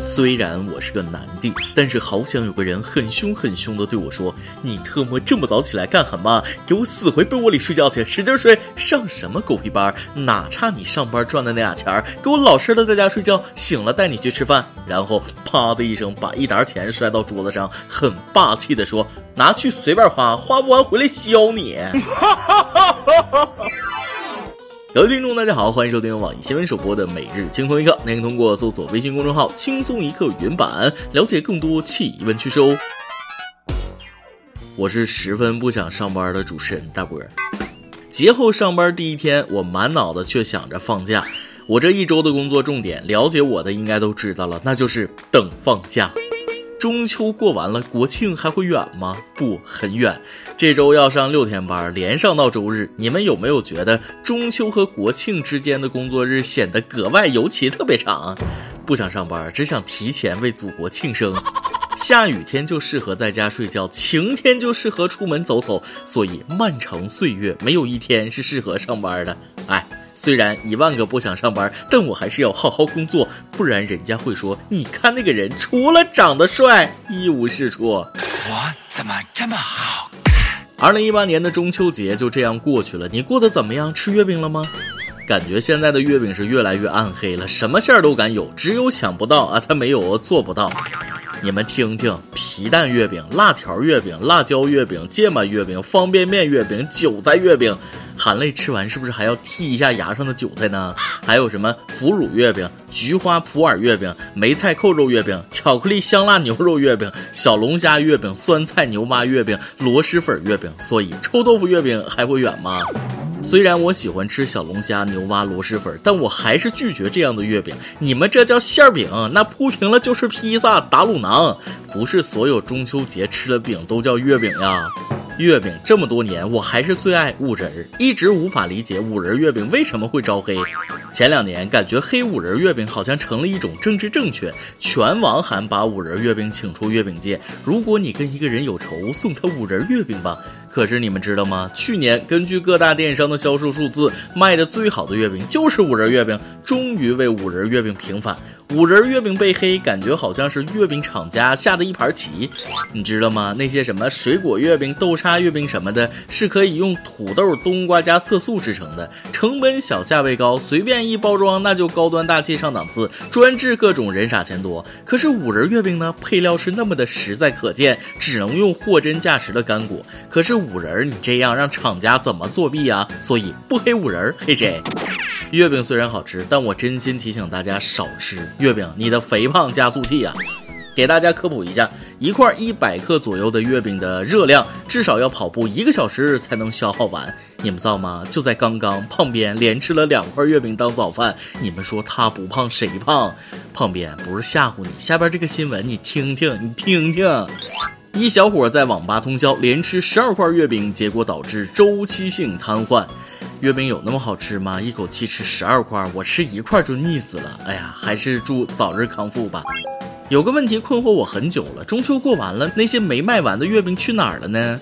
虽然我是个男的，但是好想有个人很凶很凶的对我说：“你特么这么早起来干什么？给我死回被窝里睡觉去，使劲睡！上什么狗屁班？哪差你上班赚的那俩钱儿？给我老实的在家睡觉，醒了带你去吃饭。”然后啪的一声把一沓钱摔到桌子上，很霸气的说：“拿去随便花，花不完回来削你。” 各位听众，大家好，欢迎收听网易新闻首播的《每日轻松一刻》，您可以通过搜索微信公众号“轻松一刻”原版了解更多气温趋势哦。我是十分不想上班的主持人大波。节后上班第一天，我满脑子却想着放假。我这一周的工作重点，了解我的应该都知道了，那就是等放假。中秋过完了，国庆还会远吗？不，很远。这周要上六天班，连上到周日。你们有没有觉得中秋和国庆之间的工作日显得格外尤其特别长？不想上班，只想提前为祖国庆生。下雨天就适合在家睡觉，晴天就适合出门走走。所以漫长岁月没有一天是适合上班的。哎。虽然一万个不想上班，但我还是要好好工作，不然人家会说：你看那个人，除了长得帅，一无是处。我怎么这么好看？二零一八年的中秋节就这样过去了，你过得怎么样？吃月饼了吗？感觉现在的月饼是越来越暗黑了，什么馅儿都敢有，只有想不到啊，他没有做不到。你们听听，皮蛋月饼、辣条月饼、辣椒月饼、芥末月饼、方便面月饼、韭菜月饼。含泪吃完是不是还要剔一下牙上的韭菜呢？还有什么腐乳月饼、菊花普洱月饼、梅菜扣肉月饼、巧克力香辣牛肉月饼、小龙虾月饼、酸菜牛蛙月饼、螺蛳粉月饼。所以臭豆腐月饼还会远吗？虽然我喜欢吃小龙虾、牛蛙、螺蛳粉，但我还是拒绝这样的月饼。你们这叫馅饼，那铺平了就是披萨、打卤囊。不是所有中秋节吃的饼都叫月饼呀。月饼这么多年，我还是最爱五仁儿，一直无法理解五仁月饼为什么会招黑。前两年感觉黑五仁月饼好像成了一种政治正确，全网喊把五仁月饼请出月饼界。如果你跟一个人有仇，送他五仁月饼吧。可是你们知道吗？去年根据各大电商的销售数字，卖的最好的月饼就是五仁月饼，终于为五仁月饼平反。五仁月饼被黑，感觉好像是月饼厂家下的一盘棋，你知道吗？那些什么水果月饼、豆沙月饼什么的，是可以用土豆、冬瓜加色素制成的，成本小，价位高，随便一包装那就高端大气上档次，专治各种人傻钱多。可是五仁月饼呢，配料是那么的实在可见，只能用货真价实的干果。可是五仁，你这样让厂家怎么作弊啊？所以不黑五仁，黑谁？月饼虽然好吃，但我真心提醒大家少吃月饼，你的肥胖加速器啊！给大家科普一下，一块一百克左右的月饼的热量，至少要跑步一个小时才能消耗完。你们造吗？就在刚刚，胖边连吃了两块月饼当早饭。你们说他不胖谁胖？胖边不是吓唬你，下边这个新闻你听听，你听听。一小伙在网吧通宵连吃十二块月饼，结果导致周期性瘫痪。月饼有那么好吃吗？一口气吃十二块，我吃一块就腻死了。哎呀，还是祝早日康复吧。有个问题困惑我很久了，中秋过完了，那些没卖完的月饼去哪儿了呢？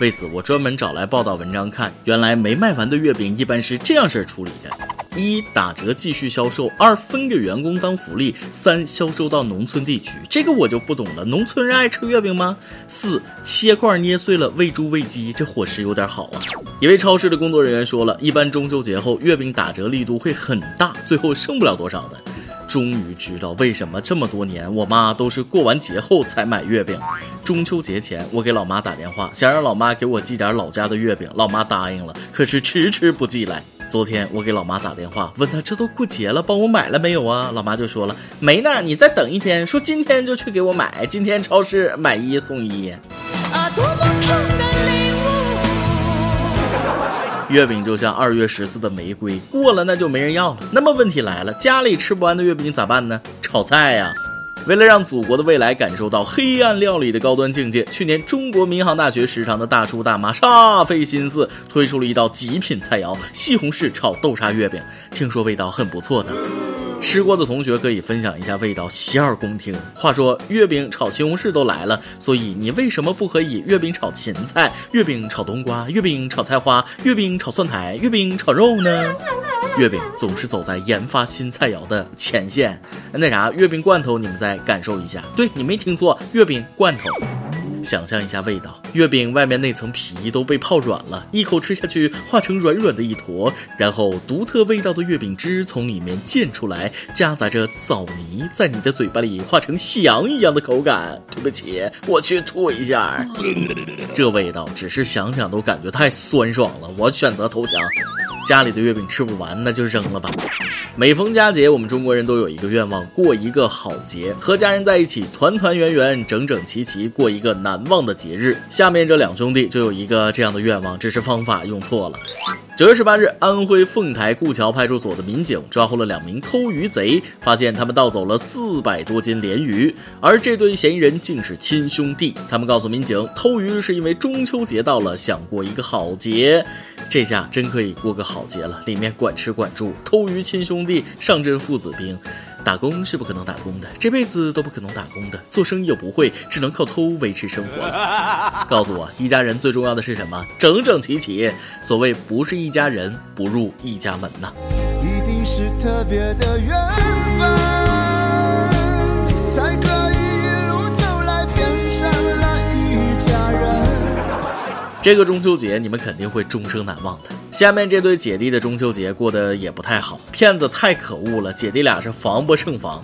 为此，我专门找来报道文章看，原来没卖完的月饼一般是这样式处理的。一打折继续销售，二分给员工当福利，三销售到农村地区。这个我就不懂了，农村人爱吃月饼吗？四切块捏碎了喂猪喂鸡，这伙食有点好啊。一位超市的工作人员说了，一般中秋节后月饼打折力度会很大，最后剩不了多少的。终于知道为什么这么多年我妈都是过完节后才买月饼。中秋节前，我给老妈打电话，想让老妈给我寄点老家的月饼，老妈答应了，可是迟迟不寄来。昨天我给老妈打电话，问她这都过节了，帮我买了没有啊？老妈就说了没呢，你再等一天，说今天就去给我买，今天超市买一送一。啊，多么痛的礼物！月饼就像二月十四的玫瑰，过了那就没人要了。那么问题来了，家里吃不完的月饼咋办呢？炒菜呀。为了让祖国的未来感受到黑暗料理的高端境界，去年中国民航大学食堂的大叔大妈煞费心思推出了一道极品菜肴——西红柿炒豆沙月饼。听说味道很不错呢，吃过的同学可以分享一下味道，洗耳恭听。话说月饼炒西红柿都来了，所以你为什么不可以月饼炒芹菜、月饼炒冬瓜、月饼炒菜花、月饼炒蒜苔、月饼炒肉呢？月饼总是走在研发新菜肴的前线。那啥，月饼罐头你们再感受一下，对你没听错，月饼罐头。想象一下味道，月饼外面那层皮都被泡软了，一口吃下去化成软软的一坨，然后独特味道的月饼汁从里面溅出来，夹杂着枣泥，在你的嘴巴里化成夕阳一样的口感。对不起，我去吐一下。这味道只是想想都感觉太酸爽了，我选择投降。家里的月饼吃不完，那就扔了吧。每逢佳节，我们中国人都有一个愿望，过一个好节，和家人在一起，团团圆圆，整整齐齐，过一个难忘的节日。下面这两兄弟就有一个这样的愿望，只是方法用错了。九月十八日，安徽凤台顾桥派出所的民警抓获了两名偷鱼贼，发现他们盗走了四百多斤鲢鱼，而这对嫌疑人竟是亲兄弟。他们告诉民警，偷鱼是因为中秋节到了，想过一个好节。这下真可以过个好节了，里面管吃管住，偷鱼亲兄弟，上阵父子兵。打工是不可能打工的，这辈子都不可能打工的，做生意又不会，只能靠偷维持生活。告诉我，一家人最重要的是什么？整整齐齐。所谓不是一家人，不入一家门呐。一定是特别的缘分，才可这个中秋节你们肯定会终生难忘的。下面这对姐弟的中秋节过得也不太好，骗子太可恶了，姐弟俩是防不胜防。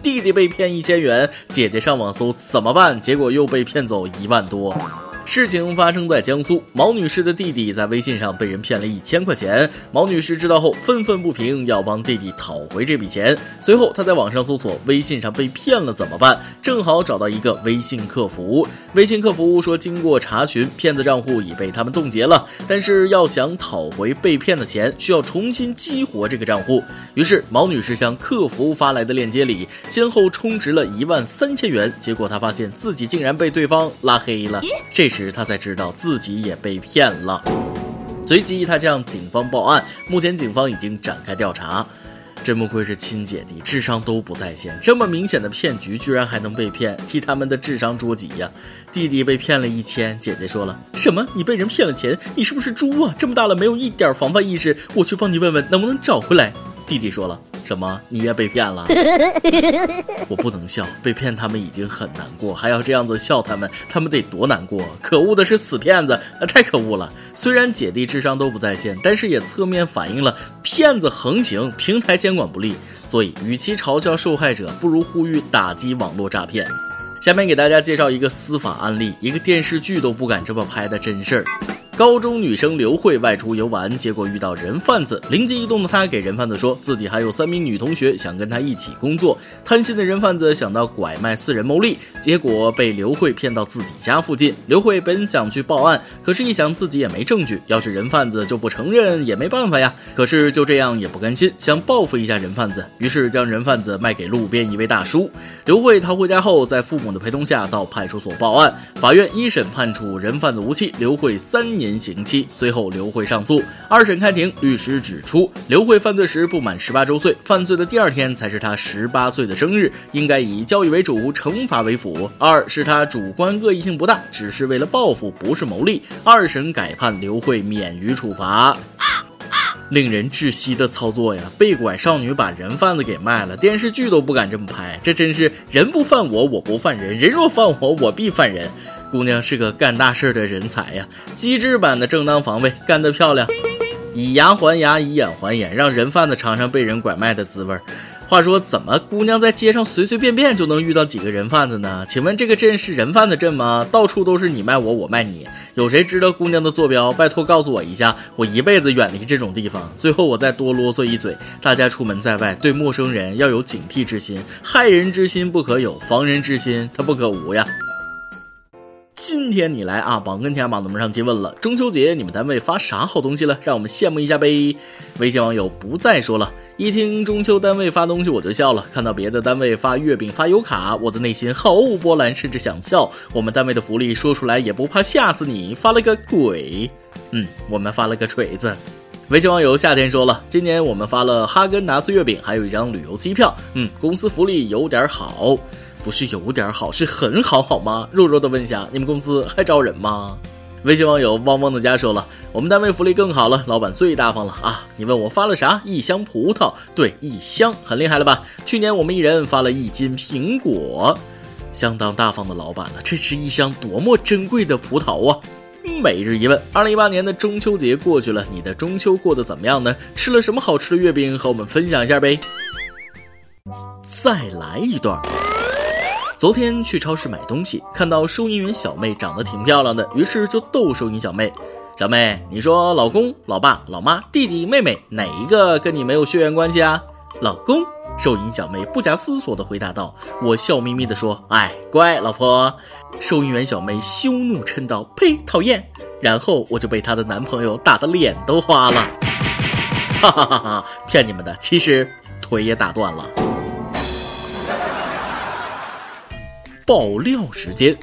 弟弟被骗一千元，姐姐上网搜怎么办，结果又被骗走一万多。事情发生在江苏，毛女士的弟弟在微信上被人骗了一千块钱。毛女士知道后愤愤不平，要帮弟弟讨回这笔钱。随后，她在网上搜索微信上被骗了怎么办，正好找到一个微信客服。微信客服说，经过查询，骗子账户已被他们冻结了，但是要想讨回被骗的钱，需要重新激活这个账户。于是，毛女士向客服发来的链接里，先后充值了一万三千元。结果，她发现自己竟然被对方拉黑了。这时，他才知道自己也被骗了，随即他向警方报案。目前警方已经展开调查。真不愧是亲姐弟，智商都不在线。这么明显的骗局，居然还能被骗，替他们的智商捉急呀！弟弟被骗了一千，姐姐说了什么？你被人骗了钱？你是不是猪啊？这么大了没有一点防范意识？我去帮你问问能不能找回来。弟弟说了。什么？你也被骗了？我不能笑，被骗他们已经很难过，还要这样子笑他们，他们得多难过！可恶的是死骗子，太可恶了！虽然姐弟智商都不在线，但是也侧面反映了骗子横行，平台监管不力。所以，与其嘲笑受害者，不如呼吁打击网络诈骗。下面给大家介绍一个司法案例，一个电视剧都不敢这么拍的真事儿。高中女生刘慧外出游玩，结果遇到人贩子。灵机一动的她给人贩子说自己还有三名女同学想跟她一起工作。贪心的人贩子想到拐卖四人牟利，结果被刘慧骗到自己家附近。刘慧本想去报案，可是，一想自己也没证据，要是人贩子就不承认也没办法呀。可是就这样也不甘心，想报复一下人贩子，于是将人贩子卖给路边一位大叔。刘慧逃回家后，在父母的陪同下到派出所报案。法院一审判处人贩子无期，刘慧三年。年刑期，随后刘慧上诉。二审开庭，律师指出，刘慧犯罪时不满十八周岁，犯罪的第二天才是他十八岁的生日，应该以教育为主，惩罚为辅。二是他主观恶意性不大，只是为了报复，不是牟利。二审改判刘慧免于处罚。令人窒息的操作呀！被拐少女把人贩子给卖了，电视剧都不敢这么拍，这真是人不犯我，我不犯人；人若犯我，我必犯人。姑娘是个干大事的人才呀，机智版的正当防卫，干得漂亮！以牙还牙，以眼还眼，让人贩子尝尝被人拐卖的滋味。话说，怎么姑娘在街上随随便便就能遇到几个人贩子呢？请问这个镇是人贩子镇吗？到处都是你卖我，我卖你，有谁知道姑娘的坐标？拜托告诉我一下，我一辈子远离这种地方。最后我再多啰嗦一嘴，大家出门在外，对陌生人要有警惕之心，害人之心不可有，防人之心他不可无呀。今天你来啊，榜跟天榜怎么上期问了，中秋节你们单位发啥好东西了？让我们羡慕一下呗。微信网友不再说了，一听中秋单位发东西我就笑了，看到别的单位发月饼发油卡，我的内心毫无波澜，甚至想笑。我们单位的福利说出来也不怕吓死你，发了个鬼。嗯，我们发了个锤子。微信网友夏天说了，今年我们发了哈根达斯月饼，还有一张旅游机票。嗯，公司福利有点好。不是有点好，是很好，好吗？弱弱的问一下，你们公司还招人吗？微信网友汪汪的家说了，我们单位福利更好了，老板最大方了啊！你问我发了啥？一箱葡萄，对，一箱，很厉害了吧？去年我们一人发了一斤苹果，相当大方的老板了。这是一箱多么珍贵的葡萄啊！每日一问：二零一八年的中秋节过去了，你的中秋过得怎么样呢？吃了什么好吃的月饼？和我们分享一下呗。再来一段。昨天去超市买东西，看到收银员小妹长得挺漂亮的，于是就逗收银小妹：“小妹，你说老公、老爸、老妈、弟弟、妹妹哪一个跟你没有血缘关系啊？”老公，收银小妹不假思索地回答道。我笑眯眯地说：“哎，乖，老婆。”收银员小妹羞怒嗔道：“呸，讨厌！”然后我就被她的男朋友打得脸都花了。哈哈哈哈！骗你们的，其实腿也打断了。爆料时间，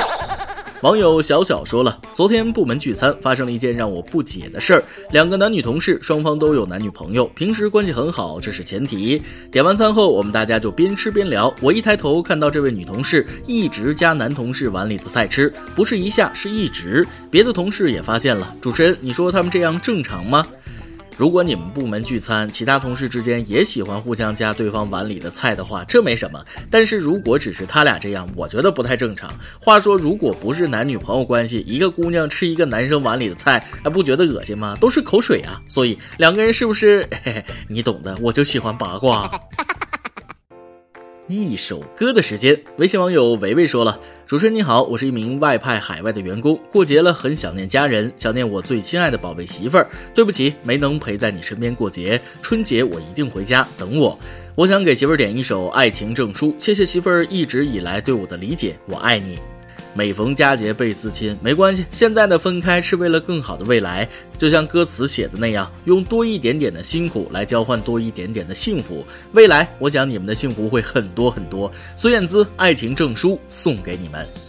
网友小小说了，昨天部门聚餐发生了一件让我不解的事儿。两个男女同事，双方都有男女朋友，平时关系很好，这是前提。点完餐后，我们大家就边吃边聊。我一抬头看到这位女同事一直夹男同事碗里的菜吃，不是一下，是一直。别的同事也发现了。主持人，你说他们这样正常吗？如果你们部门聚餐，其他同事之间也喜欢互相夹对方碗里的菜的话，这没什么。但是如果只是他俩这样，我觉得不太正常。话说，如果不是男女朋友关系，一个姑娘吃一个男生碗里的菜，还不觉得恶心吗？都是口水啊！所以两个人是不是？嘿嘿，你懂的。我就喜欢八卦。一首歌的时间，微信网友维维说了：“主持人你好，我是一名外派海外的员工，过节了，很想念家人，想念我最亲爱的宝贝媳妇儿。对不起，没能陪在你身边过节，春节我一定回家等我。我想给媳妇儿点一首《爱情证书》，谢谢媳妇儿一直以来对我的理解，我爱你。”每逢佳节倍思亲，没关系，现在的分开是为了更好的未来。就像歌词写的那样，用多一点点的辛苦来交换多一点点的幸福。未来，我想你们的幸福会很多很多。孙燕姿《爱情证书》送给你们。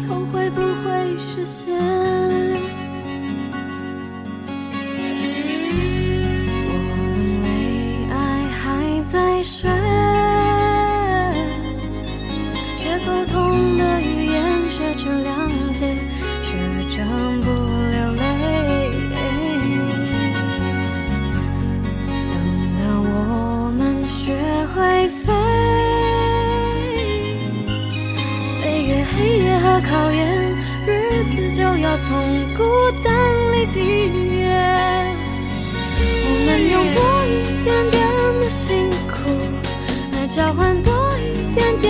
以后会不会实现我们为爱还在睡。考验，日子就要从孤单里毕业，我们用多一点点的辛苦来交换多一点点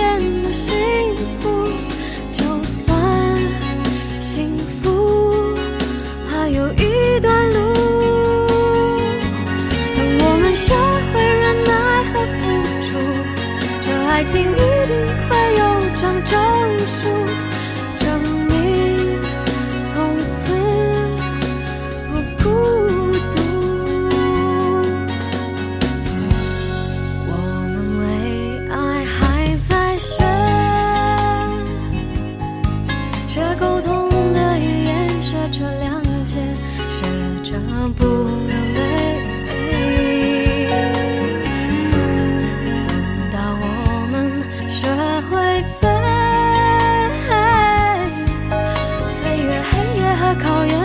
考验